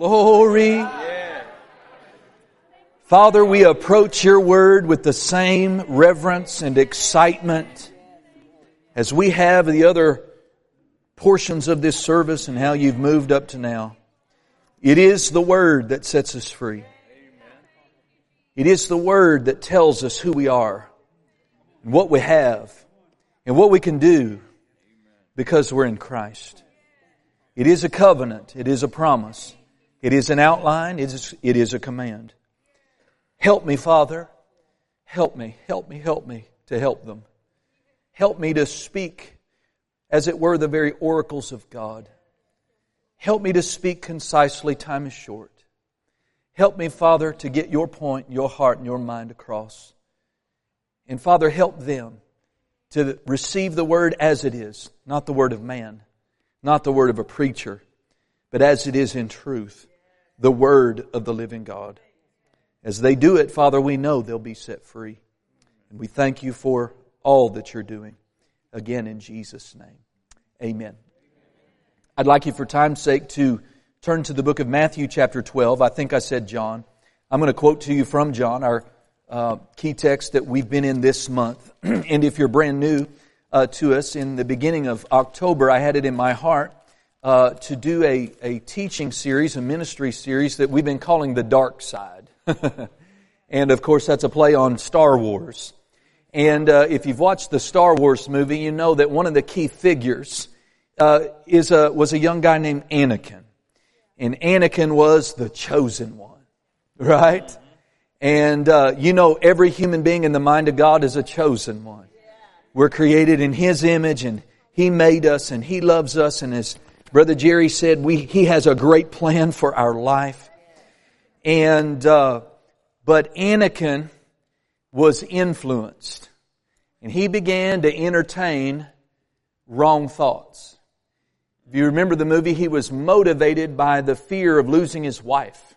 Glory. Father, we approach your word with the same reverence and excitement as we have the other portions of this service and how you've moved up to now. It is the word that sets us free. It is the word that tells us who we are and what we have and what we can do because we're in Christ. It is a covenant. It is a promise. It is an outline. It is, it is a command. Help me, Father. Help me, help me, help me to help them. Help me to speak, as it were, the very oracles of God. Help me to speak concisely. Time is short. Help me, Father, to get your point, your heart, and your mind across. And Father, help them to receive the word as it is, not the word of man, not the word of a preacher, but as it is in truth, the word of the living God. As they do it, Father, we know they'll be set free. And we thank you for all that you're doing. Again, in Jesus' name. Amen. I'd like you, for time's sake, to turn to the book of Matthew, chapter 12. I think I said John. I'm going to quote to you from John, our uh, key text that we've been in this month. and if you're brand new uh, to us, in the beginning of October, I had it in my heart uh, to do a, a teaching series, a ministry series that we've been calling The Dark Side. and of course, that's a play on Star Wars. And uh, if you've watched the Star Wars movie, you know that one of the key figures uh, is a, was a young guy named Anakin. And Anakin was the chosen one, right? And uh, you know, every human being in the mind of God is a chosen one. We're created in His image, and He made us, and He loves us. And as Brother Jerry said, we, He has a great plan for our life. And, uh, but Anakin was influenced. And he began to entertain wrong thoughts. If you remember the movie, he was motivated by the fear of losing his wife,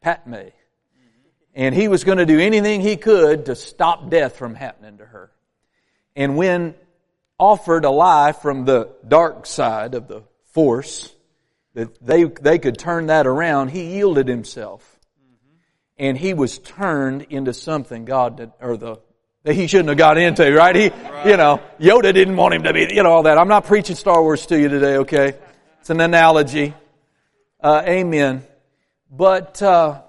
Padme. And he was going to do anything he could to stop death from happening to her. And when offered a lie from the dark side of the force, that they, they could turn that around, he yielded himself. And he was turned into something God did, or the, that he shouldn't have got into, right? He, right. you know, Yoda didn't want him to be, you know, all that. I'm not preaching Star Wars to you today, okay? It's an analogy. Uh, amen. But, uh,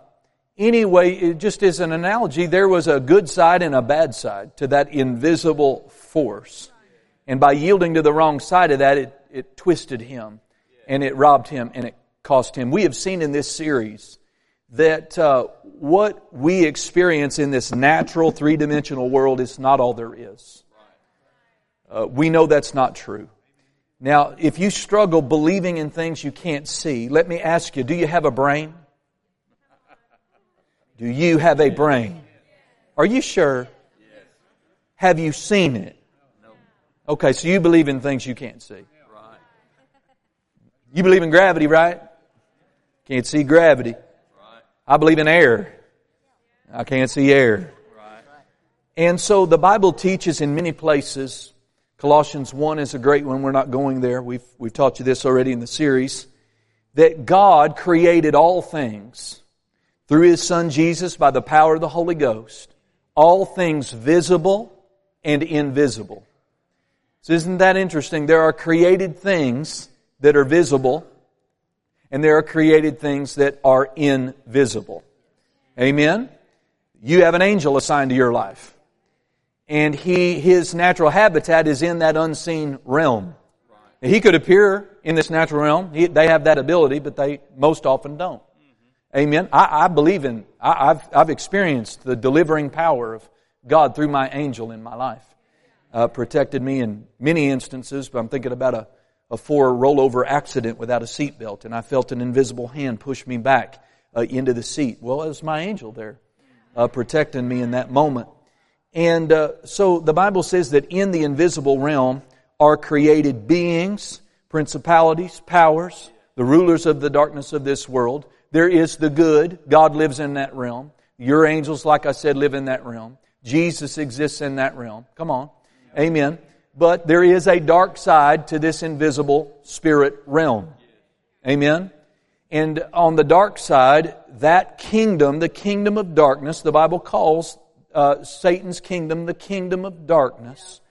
anyway, it just is an analogy. There was a good side and a bad side to that invisible force. And by yielding to the wrong side of that, it, it twisted him and it robbed him and it cost him. We have seen in this series that uh, what we experience in this natural three dimensional world is not all there is. Uh, we know that's not true. Now, if you struggle believing in things you can't see, let me ask you do you have a brain? Do you have a brain? Are you sure? Have you seen it? Okay, so you believe in things you can't see. You believe in gravity, right? Can't see gravity. I believe in air. I can't see air. And so the Bible teaches in many places, Colossians 1 is a great one, we're not going there, we've, we've taught you this already in the series, that God created all things through His Son Jesus by the power of the Holy Ghost, all things visible and invisible. So isn't that interesting? There are created things that are visible, and there are created things that are invisible. Amen? You have an angel assigned to your life. And he, his natural habitat is in that unseen realm. He could appear in this natural realm. He, they have that ability, but they most often don't. Amen. I, I believe in, I, have I've experienced the delivering power of God through my angel in my life. Uh, protected me in many instances, but I'm thinking about a, a four rollover accident without a seatbelt, and I felt an invisible hand push me back uh, into the seat. Well, it was my angel there uh, protecting me in that moment. And uh, so the Bible says that in the invisible realm are created beings, principalities, powers, the rulers of the darkness of this world. There is the good. God lives in that realm. Your angels, like I said, live in that realm. Jesus exists in that realm. Come on. Amen but there is a dark side to this invisible spirit realm. Amen? And on the dark side, that kingdom, the kingdom of darkness, the Bible calls uh, Satan's kingdom the kingdom of darkness.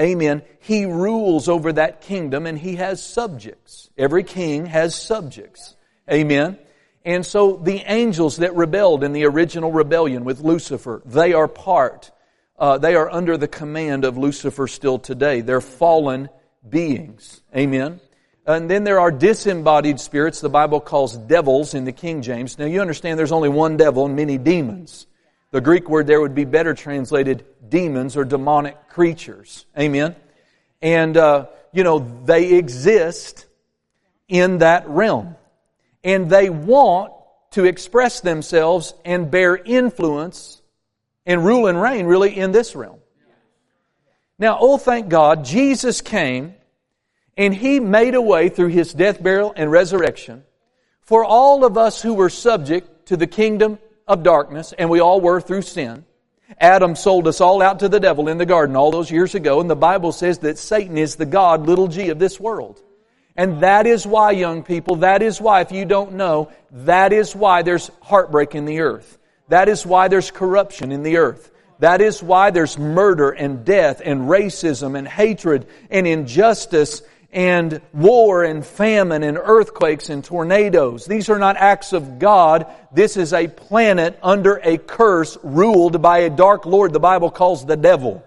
Amen. He rules over that kingdom and he has subjects. Every king has subjects. Amen. And so the angels that rebelled in the original rebellion with Lucifer, they are part, uh, they are under the command of Lucifer still today. They're fallen beings. Amen. And then there are disembodied spirits the Bible calls devils in the King James. Now you understand there's only one devil and many demons. The Greek word there would be better translated demons or demonic creatures. Amen. And, uh, you know, they exist in that realm. And they want to express themselves and bear influence and rule and reign really in this realm. Now, oh, thank God, Jesus came and He made a way through His death, burial, and resurrection for all of us who were subject to the kingdom of darkness, and we all were through sin. Adam sold us all out to the devil in the garden all those years ago, and the Bible says that Satan is the God, little g, of this world. And that is why, young people, that is why, if you don't know, that is why there's heartbreak in the earth. That is why there's corruption in the earth. That is why there's murder and death and racism and hatred and injustice and war and famine and earthquakes and tornadoes. These are not acts of God. This is a planet under a curse ruled by a dark lord the Bible calls the devil.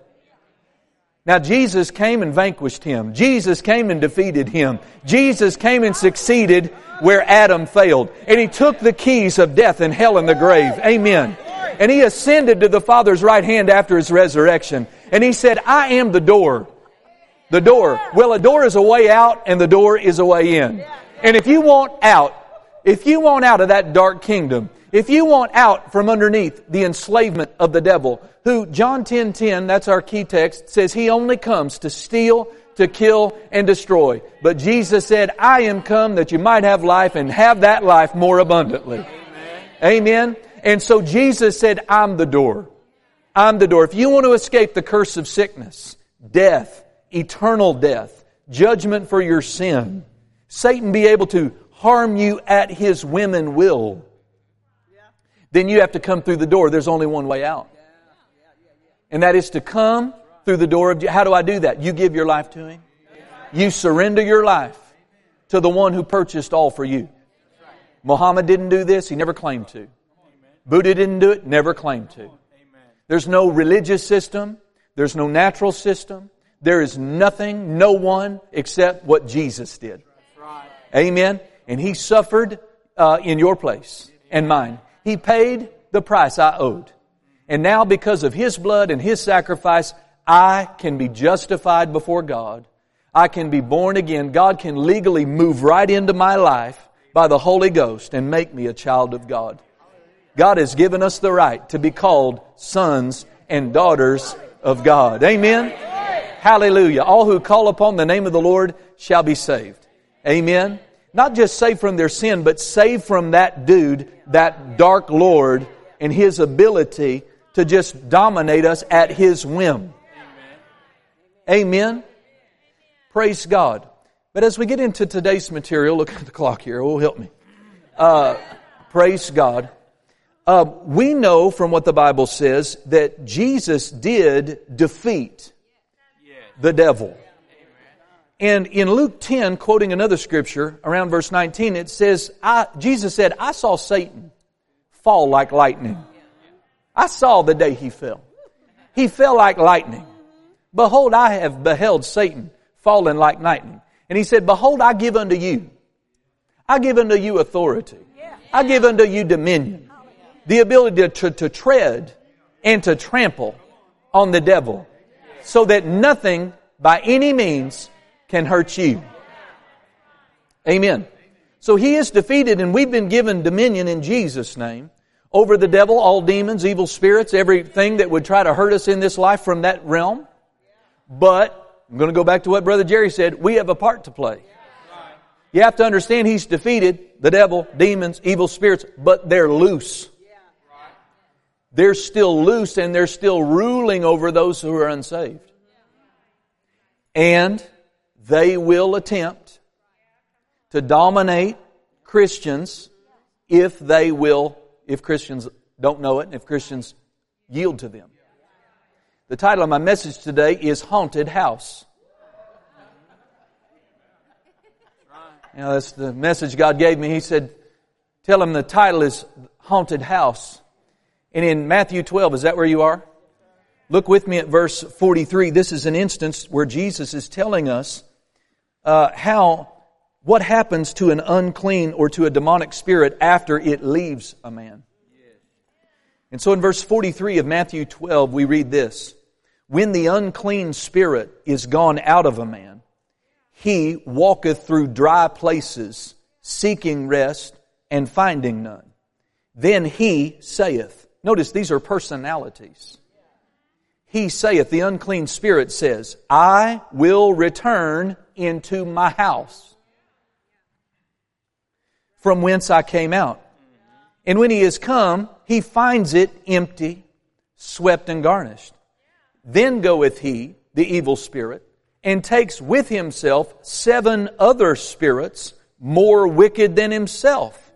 Now Jesus came and vanquished him. Jesus came and defeated him. Jesus came and succeeded where Adam failed. And he took the keys of death and hell and the grave. Amen. And he ascended to the Father's right hand after his resurrection. And he said, I am the door. The door. Well, a door is a way out and the door is a way in. And if you want out, if you want out of that dark kingdom, if you want out from underneath the enslavement of the devil, who John 10:10, 10, 10, that's our key text, says he only comes to steal, to kill and destroy. But Jesus said, "I am come that you might have life and have that life more abundantly." Amen. Amen. And so Jesus said, "I'm the door. I'm the door. If you want to escape the curse of sickness, death, eternal death, judgment for your sin, Satan be able to harm you at his whim and will, then you have to come through the door. There's only one way out. And that is to come through the door of, how do I do that? You give your life to him. You surrender your life to the one who purchased all for you. Muhammad didn't do this. He never claimed to. Buddha didn't do it. Never claimed to. There's no religious system. There's no natural system. There is nothing, no one, except what Jesus did. Amen. And He suffered uh, in your place and mine. He paid the price I owed. And now because of His blood and His sacrifice, I can be justified before God. I can be born again. God can legally move right into my life by the Holy Ghost and make me a child of God. God has given us the right to be called sons and daughters of God. Amen. Hallelujah. All who call upon the name of the Lord shall be saved. Amen. Not just saved from their sin, but saved from that dude, that dark Lord, and his ability to just dominate us at his whim. Amen. Praise God. But as we get into today's material, look at the clock here. Oh, help me. Uh, praise God. Uh, we know from what the Bible says that Jesus did defeat the devil. And in Luke 10, quoting another scripture around verse 19, it says, Jesus said, I saw Satan fall like lightning. I saw the day he fell. He fell like lightning. Behold, I have beheld Satan fallen like lightning. And he said, Behold, I give unto you. I give unto you authority. I give unto you dominion. The ability to, to tread and to trample on the devil so that nothing by any means can hurt you. Amen. So he is defeated and we've been given dominion in Jesus' name over the devil, all demons, evil spirits, everything that would try to hurt us in this life from that realm. But, I'm going to go back to what Brother Jerry said, we have a part to play. You have to understand he's defeated the devil, demons, evil spirits, but they're loose. They're still loose and they're still ruling over those who are unsaved. And they will attempt to dominate, Christians if they will, if Christians don't know it, and if Christians yield to them. The title of my message today is Haunted House. You know, that's the message God gave me. He said, tell him the title is Haunted House. And in Matthew 12, is that where you are? Look with me at verse 43. This is an instance where Jesus is telling us uh, how, what happens to an unclean or to a demonic spirit after it leaves a man. And so in verse 43 of Matthew 12, we read this. When the unclean spirit is gone out of a man, he walketh through dry places, seeking rest and finding none. Then he saith, notice these are personalities. He saith, the unclean spirit says, I will return into my house from whence I came out. And when he is come, he finds it empty, swept and garnished. Then goeth he, the evil spirit, and takes with himself seven other spirits more wicked than himself.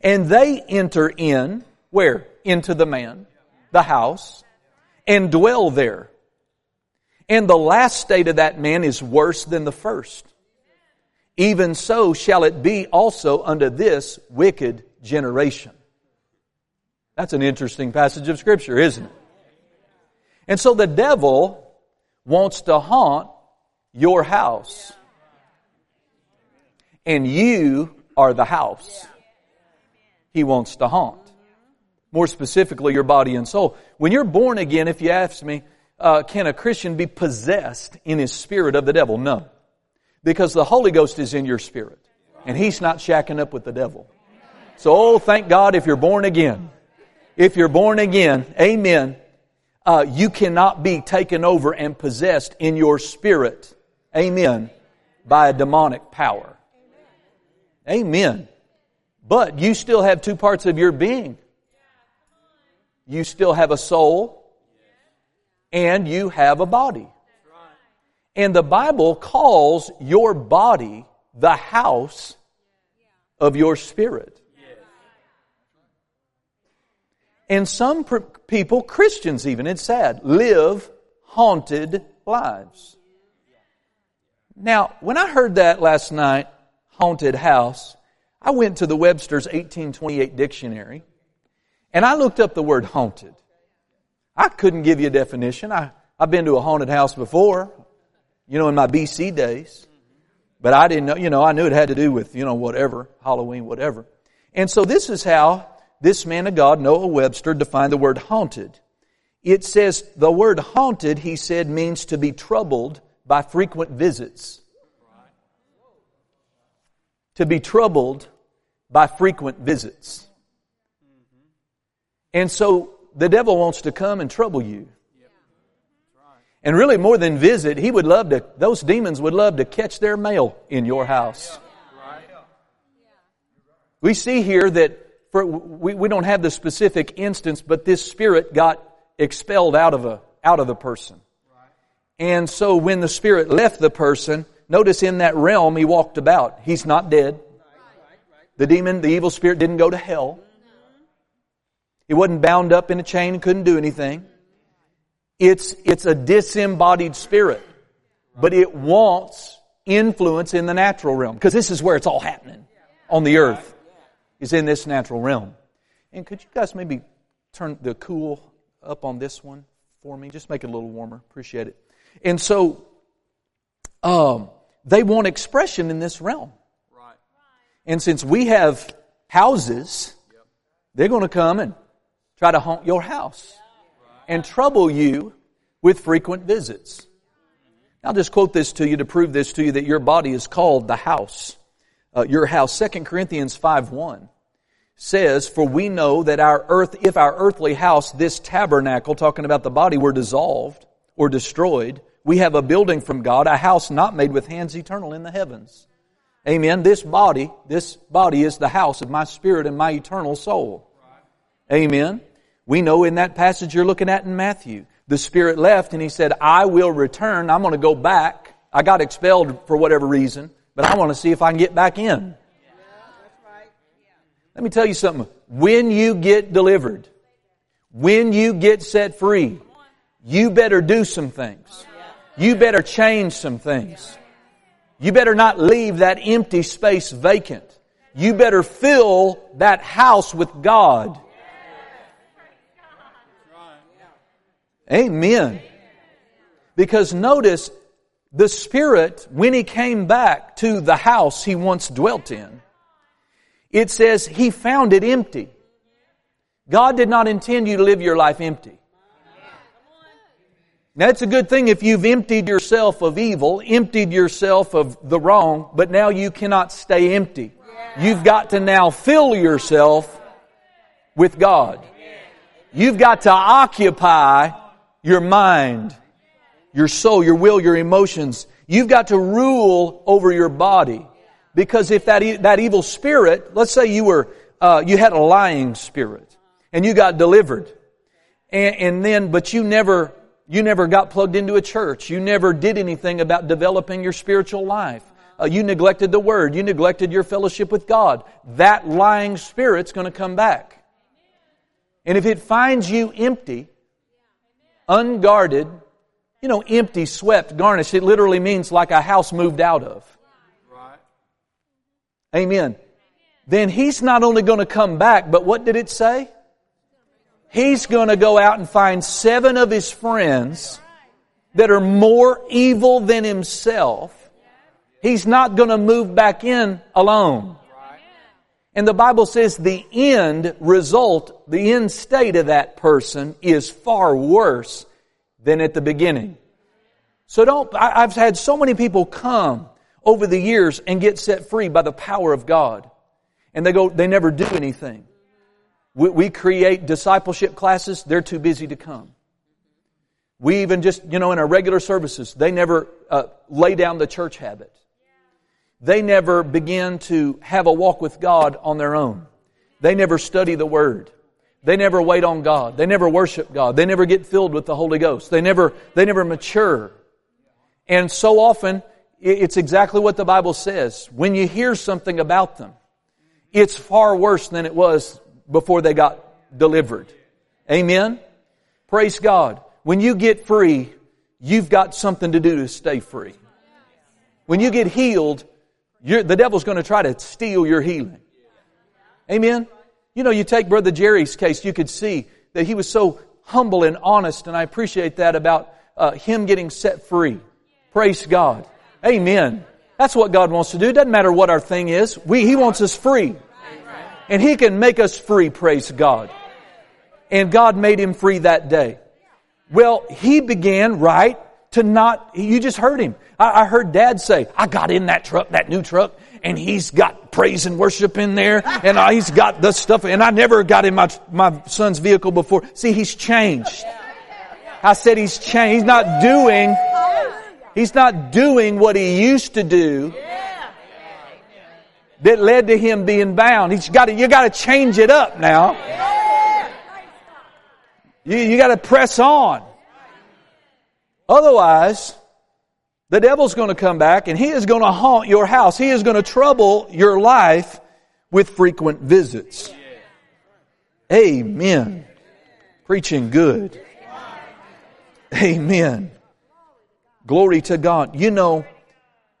And they enter in, where? Into the man, the house, and dwell there. And the last state of that man is worse than the first. Even so shall it be also unto this wicked generation. That's an interesting passage of scripture, isn't it? And so the devil wants to haunt your house. And you are the house he wants to haunt. More specifically, your body and soul. When you're born again, if you ask me, uh, can a Christian be possessed in his spirit of the devil? No. Because the Holy Ghost is in your spirit. And he's not shacking up with the devil. So, oh, thank God if you're born again. If you're born again, amen, uh, you cannot be taken over and possessed in your spirit, amen, by a demonic power. Amen. But you still have two parts of your being. You still have a soul and you have a body. And the Bible calls your body the house of your spirit. And some people, Christians even, it's sad, live haunted lives. Now, when I heard that last night, haunted house, I went to the Webster's 1828 dictionary and I looked up the word haunted. I couldn't give you a definition. I, I've been to a haunted house before you know, in my BC days. But I didn't know, you know, I knew it had to do with, you know, whatever, Halloween, whatever. And so this is how this man of God, Noah Webster, defined the word haunted. It says the word haunted, he said, means to be troubled by frequent visits. To be troubled by frequent visits. And so the devil wants to come and trouble you. And really more than visit, he would love to, those demons would love to catch their mail in your house. We see here that for, we, we don't have the specific instance, but this spirit got expelled out of a, out of the person. And so when the spirit left the person, notice in that realm he walked about. He's not dead. The demon, the evil spirit didn't go to hell. He wasn't bound up in a chain and couldn't do anything. It's, it's a disembodied spirit, but it wants influence in the natural realm because this is where it's all happening on the earth is in this natural realm. And could you guys maybe turn the cool up on this one for me? Just make it a little warmer. Appreciate it. And so, um, they want expression in this realm. Right. And since we have houses, yep. they're going to come and try to haunt your house and trouble you with frequent visits. I'll just quote this to you to prove this to you that your body is called the house. Uh, your house. 2 Corinthians 5 1 says, For we know that our earth, if our earthly house, this tabernacle, talking about the body, were dissolved or destroyed, we have a building from God, a house not made with hands eternal in the heavens. Amen. This body, this body is the house of my spirit and my eternal soul. Amen. We know in that passage you're looking at in Matthew, the Spirit left and he said, I will return. I'm going to go back. I got expelled for whatever reason, but I want to see if I can get back in. Let me tell you something. When you get delivered, when you get set free, you better do some things. You better change some things. You better not leave that empty space vacant. You better fill that house with God. Amen. Because notice, the Spirit, when He came back to the house He once dwelt in, it says He found it empty. God did not intend you to live your life empty. Now it's a good thing if you've emptied yourself of evil, emptied yourself of the wrong, but now you cannot stay empty. You've got to now fill yourself with God. You've got to occupy your mind, your soul, your will, your emotions. You've got to rule over your body. Because if that, that evil spirit, let's say you were, uh, you had a lying spirit and you got delivered. And, and then, but you never, you never got plugged into a church. You never did anything about developing your spiritual life. Uh, you neglected the Word. You neglected your fellowship with God. That lying spirit's going to come back. And if it finds you empty, unguarded, you know, empty, swept, garnished, it literally means like a house moved out of. Right. Amen. Then he's not only going to come back, but what did it say? He's going to go out and find seven of his friends that are more evil than himself. He's not going to move back in alone. And the Bible says the end result, the end state of that person is far worse than at the beginning. So don't, I, I've had so many people come over the years and get set free by the power of God. And they go, they never do anything. We, we create discipleship classes, they're too busy to come. We even just, you know, in our regular services, they never uh, lay down the church habit they never begin to have a walk with God on their own. They never study the Word. They never wait on God. They never worship God. They never get filled with the Holy Ghost. They never, they never mature. And so often, it's exactly what the Bible says. When you hear something about them, it's far worse than it was before they got delivered. Amen? Praise God. When you get free, you've got something to do to stay free. When you get healed, you're, the devil's going to try to steal your healing. Amen? You know, you take Brother Jerry's case, you could see that he was so humble and honest, and I appreciate that about uh, him getting set free. Praise God. Amen. That's what God wants to do. Doesn't matter what our thing is. We, He wants us free. And He can make us free, praise God. And God made him free that day. Well, he began, right, to not, you just heard him. I, I heard dad say, I got in that truck, that new truck, and he's got praise and worship in there, and he's got the stuff, and I never got in my, my son's vehicle before. See, he's changed. I said he's changed. He's not doing, he's not doing what he used to do that led to him being bound. He's got to, you got to change it up now. You, you got to press on. Otherwise, the devil's going to come back and he is going to haunt your house. He is going to trouble your life with frequent visits. Amen. Preaching good. Amen. Glory to God. You know,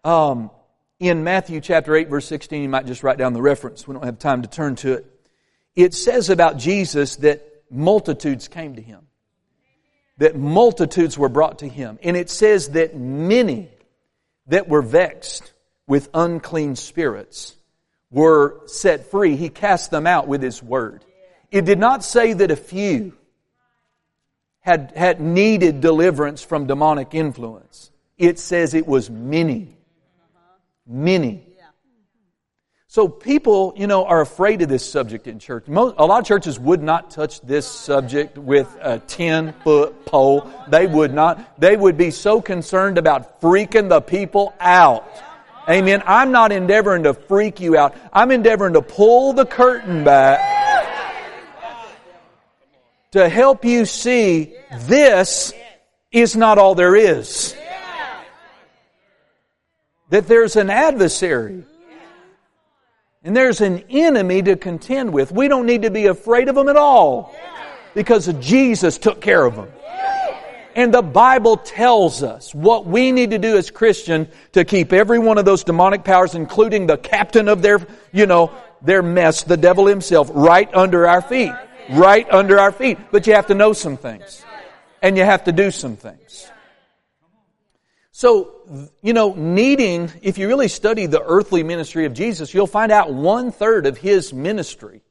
um, in Matthew chapter 8 verse 16, you might just write down the reference. We don't have time to turn to it. It says about Jesus that multitudes came to him that multitudes were brought to him. And it says that many that were vexed with unclean spirits were set free. He cast them out with his word. It did not say that a few had, had needed deliverance from demonic influence. It says it was many. Many. So people, you know, are afraid of this subject in church. Most, a lot of churches would not touch this subject with a 10 foot pole. They would not. They would be so concerned about freaking the people out. Amen. I'm not endeavoring to freak you out. I'm endeavoring to pull the curtain back to help you see this is not all there is. That there's an adversary And there's an enemy to contend with. We don't need to be afraid of them at all because Jesus took care of them. And the Bible tells us what we need to do as Christian to keep every one of those demonic powers, including the captain of their, you know, their mess, the devil himself, right under our feet. Right under our feet. But you have to know some things. And you have to do some things. So, you know, needing, if you really study the earthly ministry of Jesus, you'll find out one third of his ministry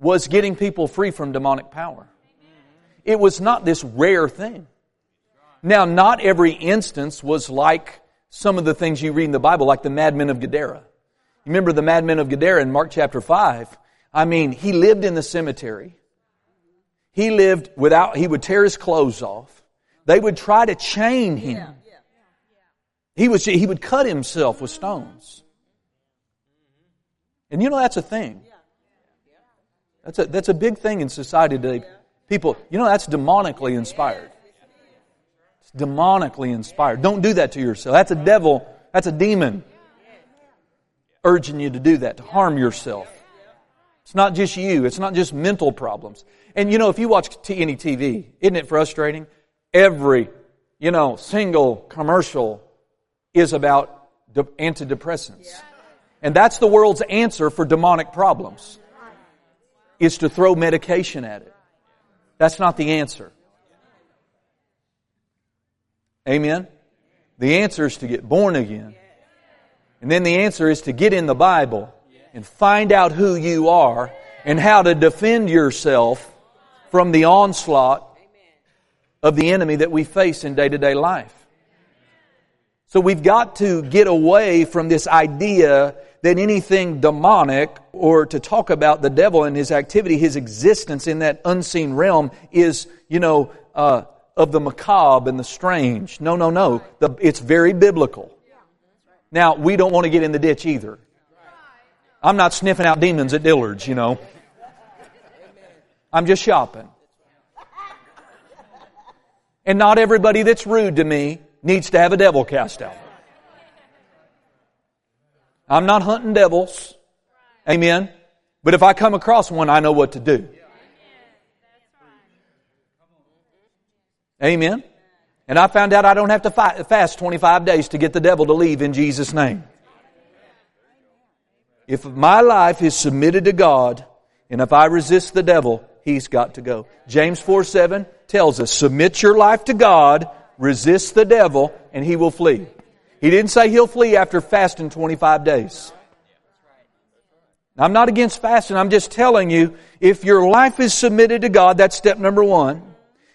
was getting people free from demonic power. It was not this rare thing. Now, not every instance was like some of the things you read in the Bible, like the madmen of Gadara. Remember the madmen of Gadara in Mark chapter 5? I mean, he lived in the cemetery. He lived without, he would tear his clothes off. They would try to chain him. He was, he would cut himself with stones. And you know that's a thing. That's a, that's a big thing in society today. People, you know that's demonically inspired. It's demonically inspired. Don't do that to yourself. That's a devil, that's a demon urging you to do that, to harm yourself. It's not just you. It's not just mental problems. And you know, if you watch any TV, isn't it frustrating? Every, you know, single commercial is about antidepressants. And that's the world's answer for demonic problems is to throw medication at it. That's not the answer. Amen? The answer is to get born again. And then the answer is to get in the Bible and find out who you are and how to defend yourself from the onslaught of the enemy that we face in day to day life. So we've got to get away from this idea that anything demonic or to talk about the devil and his activity, his existence in that unseen realm is, you know, uh, of the macabre and the strange. No, no, no. The, it's very biblical. Now, we don't want to get in the ditch either. I'm not sniffing out demons at Dillard's, you know. I'm just shopping. And not everybody that's rude to me needs to have a devil cast out. I'm not hunting devils. Amen. But if I come across one, I know what to do. Amen. And I found out I don't have to fight, fast 25 days to get the devil to leave in Jesus' name. If my life is submitted to God, and if I resist the devil, he's got to go. James 4 7 tells us, submit your life to God, resist the devil, and he will flee. He didn't say he'll flee after fasting 25 days. I'm not against fasting. I'm just telling you, if your life is submitted to God, that's step number one.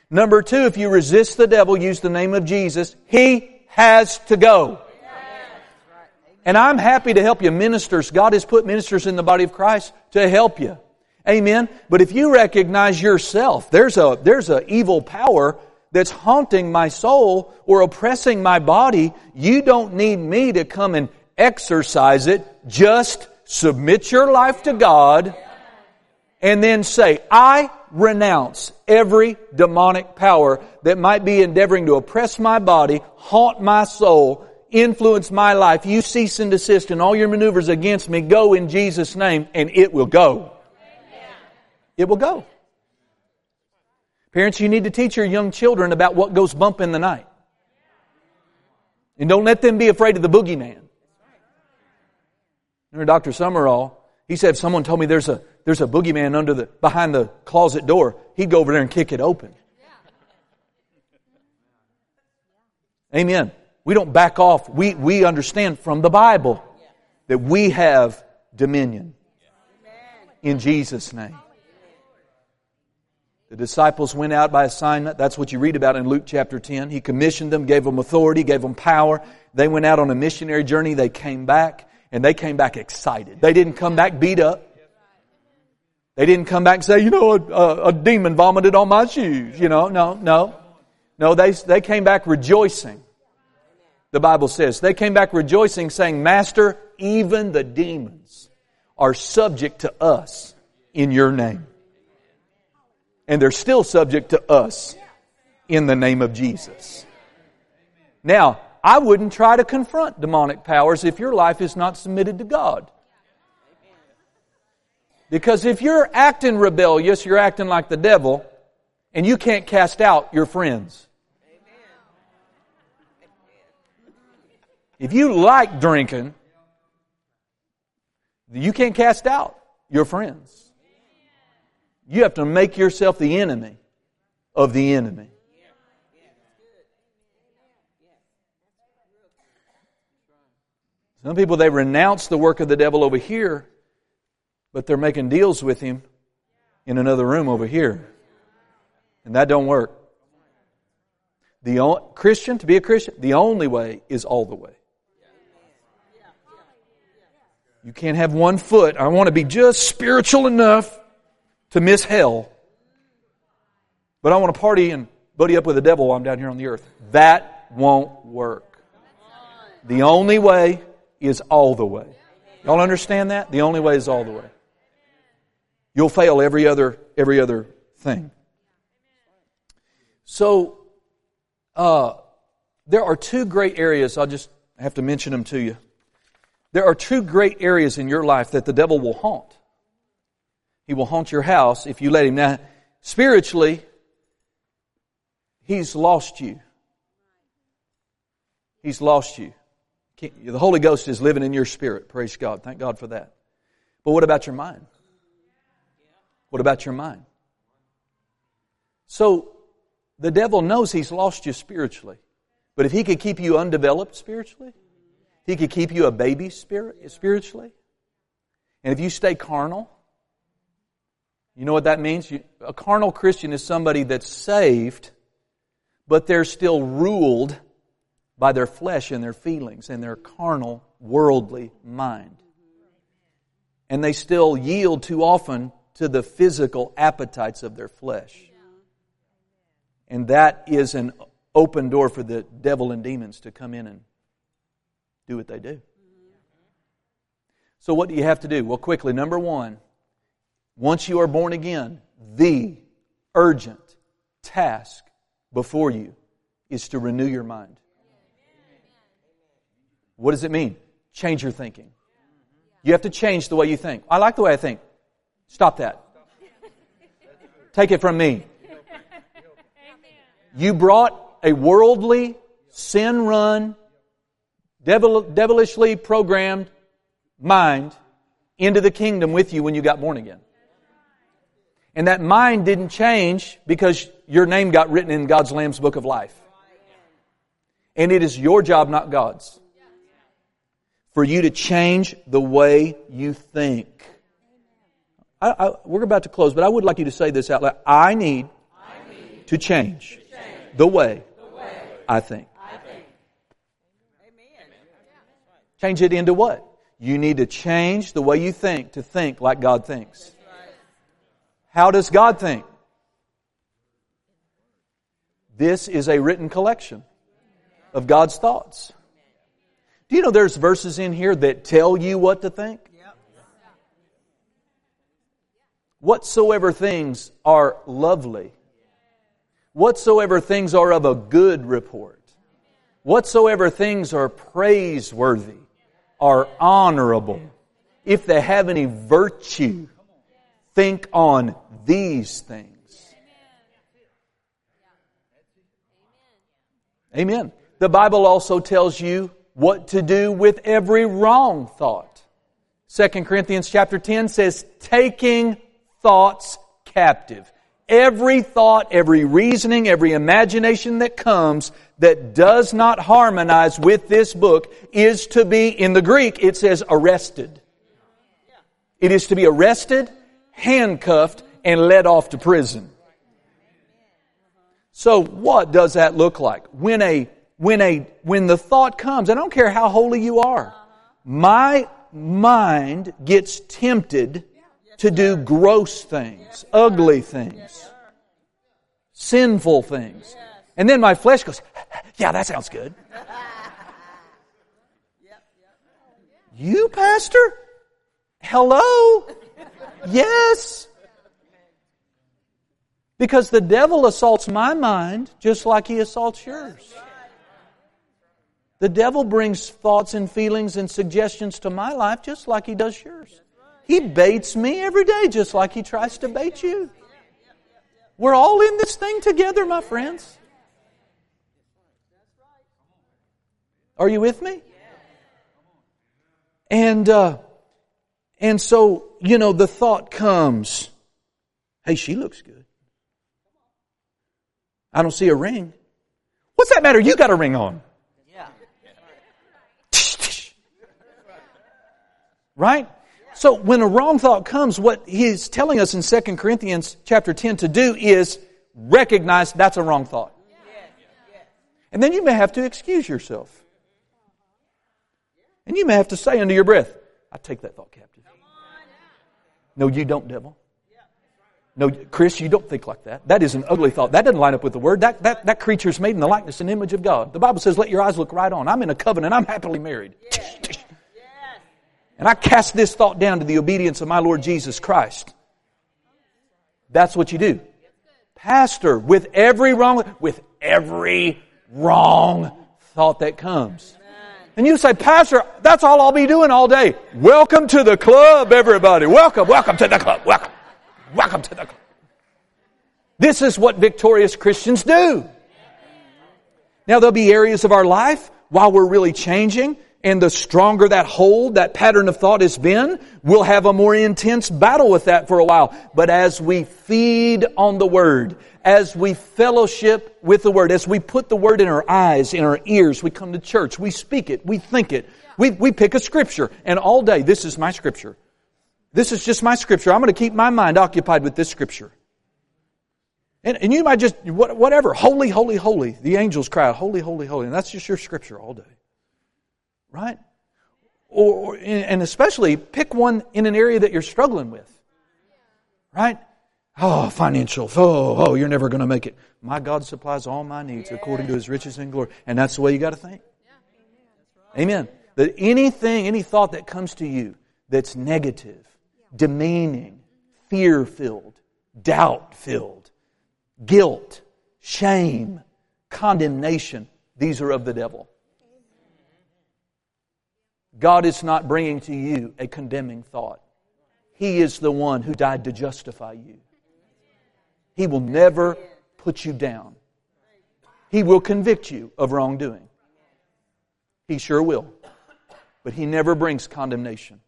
Number two, if you resist the devil, use the name of Jesus, he has to go. And I'm happy to help you. Ministers, God has put ministers in the body of Christ to help you. Amen. But if you recognize yourself, there's a, there's a evil power that's haunting my soul or oppressing my body, you don't need me to come and exorcise it. Just submit your life to God and then say, I renounce every demonic power that might be endeavoring to oppress my body, haunt my soul, influence my life. You cease and desist in all your maneuvers against me. Go in Jesus' name and it will go. It will go. Parents, you need to teach your young children about what goes bump in the night. And don't let them be afraid of the boogeyman. Remember Dr. Sumrall, he said if someone told me there's a, there's a boogeyman under the, behind the closet door, he'd go over there and kick it open. Amen. We don't back off. We, we understand from the Bible that we have dominion. In Jesus' name. The disciples went out by assignment. That's what you read about in Luke chapter 10. He commissioned them, gave them authority, gave them power. They went out on a missionary journey. They came back, and they came back excited. They didn't come back beat up. They didn't come back and say, you know, a, a, a demon vomited on my shoes. You know, no, no. No, they, they came back rejoicing. The Bible says. They came back rejoicing, saying, Master, even the demons are subject to us in your name and they're still subject to us in the name of Jesus. Now, I wouldn't try to confront demonic powers if your life is not submitted to God. Because if you're acting rebellious, you're acting like the devil, and you can't cast out your friends. If you like drinking, you can't cast out your friends. You have to make yourself the enemy of the enemy. Some people, they renounce the work of the devil over here, but they're making deals with him in another room over here. And that don't work. The only, Christian, to be a Christian, the only way is all the way. You can't have one foot. I want to be just spiritual enough to miss hell. But I want to party and buddy up with the devil while I'm down here on the earth. That won't work. The only way is all the way. Y'all understand that? The only way is all the way. You'll fail every other every other thing. So uh, there are two great areas. I'll just have to mention them to you. There are two great areas in your life that the devil will haunt. He will haunt your house if you let him. Now, spiritually, he's lost you. He's lost you. The Holy Ghost is living in your spirit. Praise God. Thank God for that. But what about your mind? What about your mind? So, the devil knows he's lost you spiritually. But if he could keep you undeveloped spiritually, he could keep you a baby spirit, spiritually. And if you stay carnal, you know what that means? A carnal Christian is somebody that's saved, but they're still ruled by their flesh and their feelings and their carnal, worldly mind. And they still yield too often to the physical appetites of their flesh. And that is an open door for the devil and demons to come in and do what they do. So, what do you have to do? Well, quickly, number one, once you are born again, the urgent task before you is to renew your mind. What does it mean? Change your thinking. You have to change the way you think. I like the way I think. Stop that. Take it from me. You brought a worldly, sin run, devil, devilishly programmed mind into the kingdom with you when you got born again. And that mind didn't change because your name got written in God's Lamb's book of life. And it is your job, not God's, for you to change the way you think. I, I, we're about to close, but I would like you to say this out loud. I need, I need to, change to change, the way, the way I think. Change it into what? You need to change the way you think to think like God thinks. How does God think? This is a written collection of God's thoughts. Do you know there's verses in here that tell you what to think? Whatsoever things are lovely, whatsoever things are of a good report, whatsoever things are praiseworthy, are honorable, if they have any virtue, think on these things. Amen. The Bible also tells you what to do with every wrong thought. 2 Corinthians chapter 10 says, taking thoughts captive. Every thought, every reasoning, every imagination that comes that does not harmonize with this book is to be, in the Greek, it says arrested. It is to be arrested, handcuffed, and led off to prison. So what does that look like? When a, when a, when the thought comes, I don't care how holy you are, my mind gets tempted to do gross things, ugly things, sinful things. And then my flesh goes, yeah, that sounds good. You, Pastor? Hello? Yes. Because the devil assaults my mind just like he assaults yours. The devil brings thoughts and feelings and suggestions to my life just like he does yours. He baits me every day just like he tries to bait you. We're all in this thing together, my friends. Are you with me? And uh, and so you know the thought comes, "Hey, she looks good." I don't see a ring. What's that matter? You got a ring on. Yeah. right? So when a wrong thought comes, what he's telling us in 2 Corinthians chapter 10 to do is recognize that's a wrong thought. And then you may have to excuse yourself. And you may have to say under your breath, I take that thought captive. No, you don't, devil. No, Chris, you don't think like that. That is an ugly thought. That doesn't line up with the word. That, that, that creature is made in the likeness and image of God. The Bible says, let your eyes look right on. I'm in a covenant. I'm happily married. Yes. And I cast this thought down to the obedience of my Lord Jesus Christ. That's what you do. Pastor, with every wrong, with every wrong thought that comes. And you say, Pastor, that's all I'll be doing all day. Welcome to the club, everybody. Welcome, welcome to the club. Welcome. Welcome to the club. This is what victorious Christians do. Now there'll be areas of our life while we're really changing and the stronger that hold, that pattern of thought has been, we'll have a more intense battle with that for a while. But as we feed on the Word, as we fellowship with the Word, as we put the Word in our eyes, in our ears, we come to church, we speak it, we think it, we, we pick a scripture, and all day, this is my scripture. This is just my scripture. I'm going to keep my mind occupied with this scripture. And, and you might just, whatever, holy, holy, holy. The angels cry out, holy, holy, holy. And that's just your scripture all day. Right? Or, and especially pick one in an area that you're struggling with. Right? Oh, financial. Oh, oh, you're never going to make it. My God supplies all my needs according to his riches and glory. And that's the way you got to think. Amen. That anything, any thought that comes to you that's negative, demeaning, fear filled, doubt filled, guilt, shame, condemnation. These are of the devil. God is not bringing to you a condemning thought. He is the one who died to justify you. He will never put you down. He will convict you of wrongdoing. He sure will. But He never brings condemnation.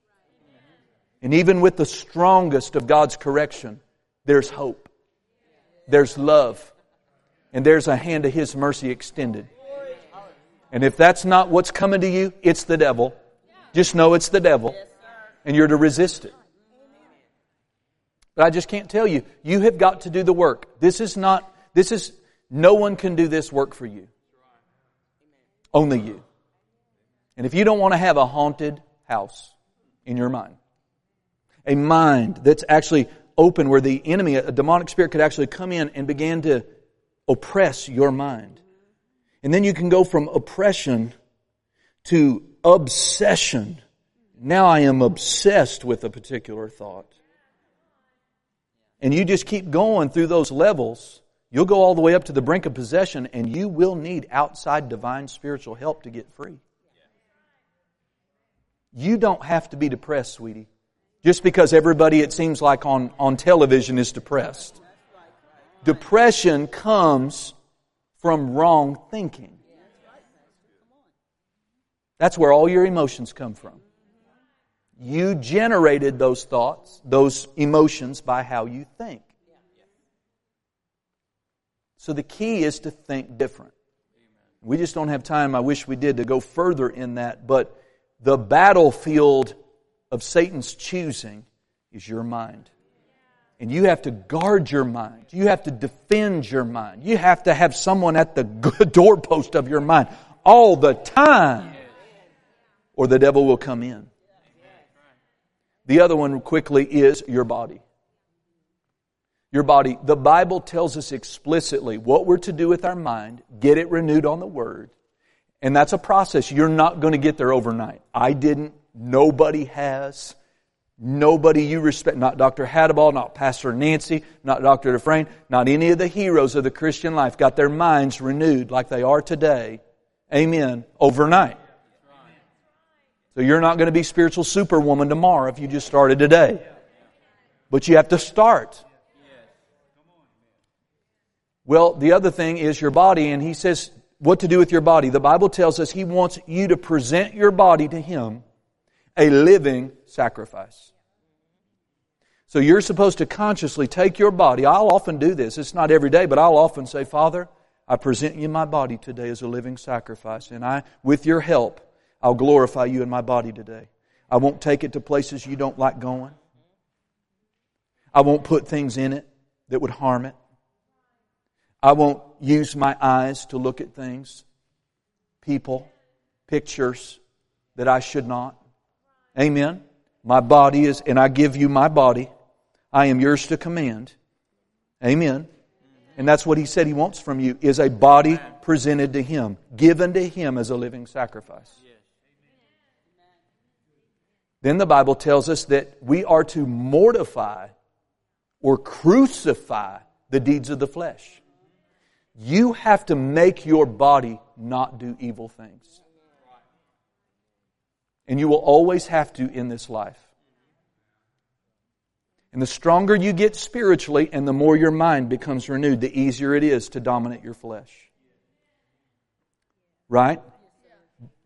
And even with the strongest of God's correction, there's hope. There's love. And there's a hand of His mercy extended. And if that's not what's coming to you, it's the devil. Just know it's the devil. And you're to resist it. But I just can't tell you. You have got to do the work. This is not, this is, no one can do this work for you. Only you. And if you don't want to have a haunted house in your mind, a mind that's actually open where the enemy, a demonic spirit could actually come in and begin to oppress your mind. And then you can go from oppression to obsession. Now I am obsessed with a particular thought. And you just keep going through those levels. You'll go all the way up to the brink of possession and you will need outside divine spiritual help to get free. You don't have to be depressed, sweetie. Just because everybody, it seems like on, on television, is depressed. Depression comes from wrong thinking. That's where all your emotions come from. You generated those thoughts, those emotions by how you think. So the key is to think different. We just don't have time, I wish we did, to go further in that, but the battlefield of Satan's choosing is your mind. And you have to guard your mind. You have to defend your mind. You have to have someone at the doorpost of your mind all the time, or the devil will come in. The other one, quickly, is your body. Your body. The Bible tells us explicitly what we're to do with our mind, get it renewed on the Word. And that's a process. You're not going to get there overnight. I didn't. Nobody has. Nobody you respect, not Dr. Hadaball, not Pastor Nancy, not Dr. Dufresne, not any of the heroes of the Christian life got their minds renewed like they are today. Amen. Overnight. So you're not going to be spiritual superwoman tomorrow if you just started today. But you have to start. Well, the other thing is your body, and he says what to do with your body. The Bible tells us he wants you to present your body to him a living sacrifice. So you're supposed to consciously take your body. I'll often do this. It's not every day, but I'll often say, Father, I present you my body today as a living sacrifice, and I, with your help, I'll glorify you in my body today. I won't take it to places you don't like going. I won't put things in it that would harm it. I won't use my eyes to look at things, people, pictures that I should not. Amen. My body is, and I give you my body. I am yours to command. Amen. And that's what he said he wants from you is a body presented to him, given to him as a living sacrifice. Then the Bible tells us that we are to mortify or crucify the deeds of the flesh. You have to make your body not do evil things. And you will always have to in this life. And the stronger you get spiritually and the more your mind becomes renewed, the easier it is to dominate your flesh. Right?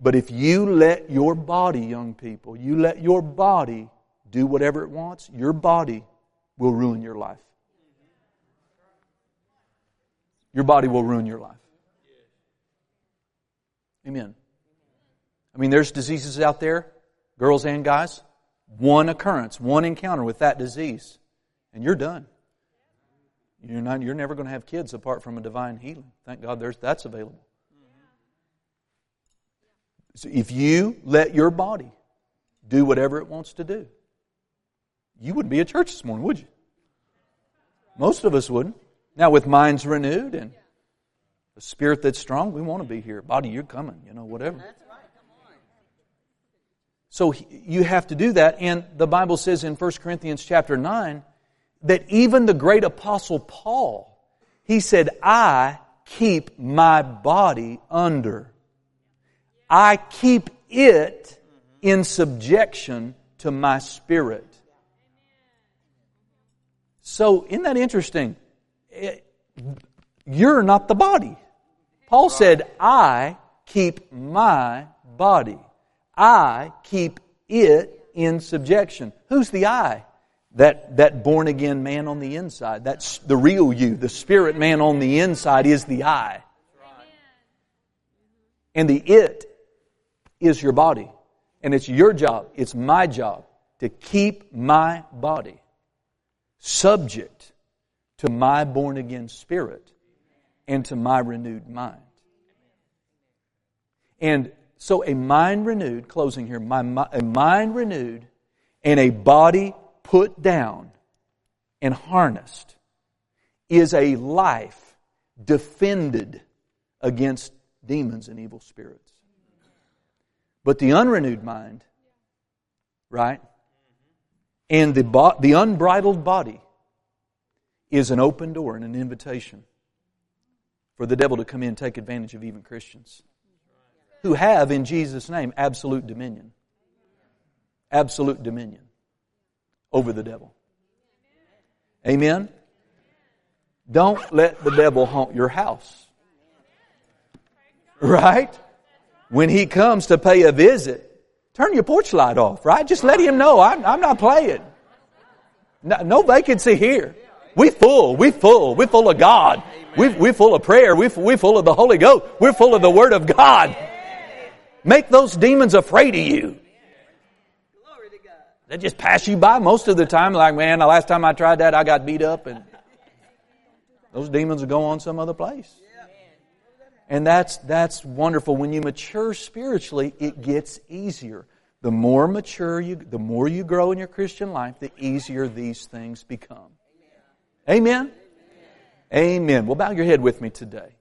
But if you let your body, young people, you let your body do whatever it wants, your body will ruin your life. Your body will ruin your life. Amen. I mean, there's diseases out there, girls and guys, one occurrence, one encounter with that disease, and you're done. You're, not, you're never going to have kids apart from a divine healing. Thank God there's, that's available. So if you let your body do whatever it wants to do, you wouldn't be at church this morning, would you? Most of us wouldn't. Now, with minds renewed and a spirit that's strong, we want to be here. Body, you're coming, you know, whatever. So you have to do that. And the Bible says in 1 Corinthians chapter 9 that even the great apostle Paul, he said, I keep my body under. I keep it in subjection to my spirit. So, isn't that interesting? It, you're not the body. Paul said, I keep my body. I keep it in subjection. Who's the I? That, that born again man on the inside. That's the real you. The spirit man on the inside is the I. And the it is your body. And it's your job, it's my job to keep my body subject to my born again spirit and to my renewed mind. And so a mind renewed, closing here, my, a mind renewed and a body put down and harnessed is a life defended against demons and evil spirits. But the unrenewed mind, right, and the, bo- the unbridled body is an open door and an invitation for the devil to come in and take advantage of even Christians who have, in Jesus' name, absolute dominion. Absolute dominion over the devil. Amen? Don't let the devil haunt your house. Right? When he comes to pay a visit, turn your porch light off, right? Just let him know I'm, I'm not playing. No, no vacancy here. We full. We full. We full of God. We we full of prayer. We we full of the Holy Ghost. We're full of the Word of God. Make those demons afraid of you. They just pass you by most of the time. Like, man, the last time I tried that, I got beat up, and those demons will go on some other place. And that's that's wonderful. When you mature spiritually, it gets easier. The more mature you, the more you grow in your Christian life, the easier these things become. Amen. Amen. Well, bow your head with me today.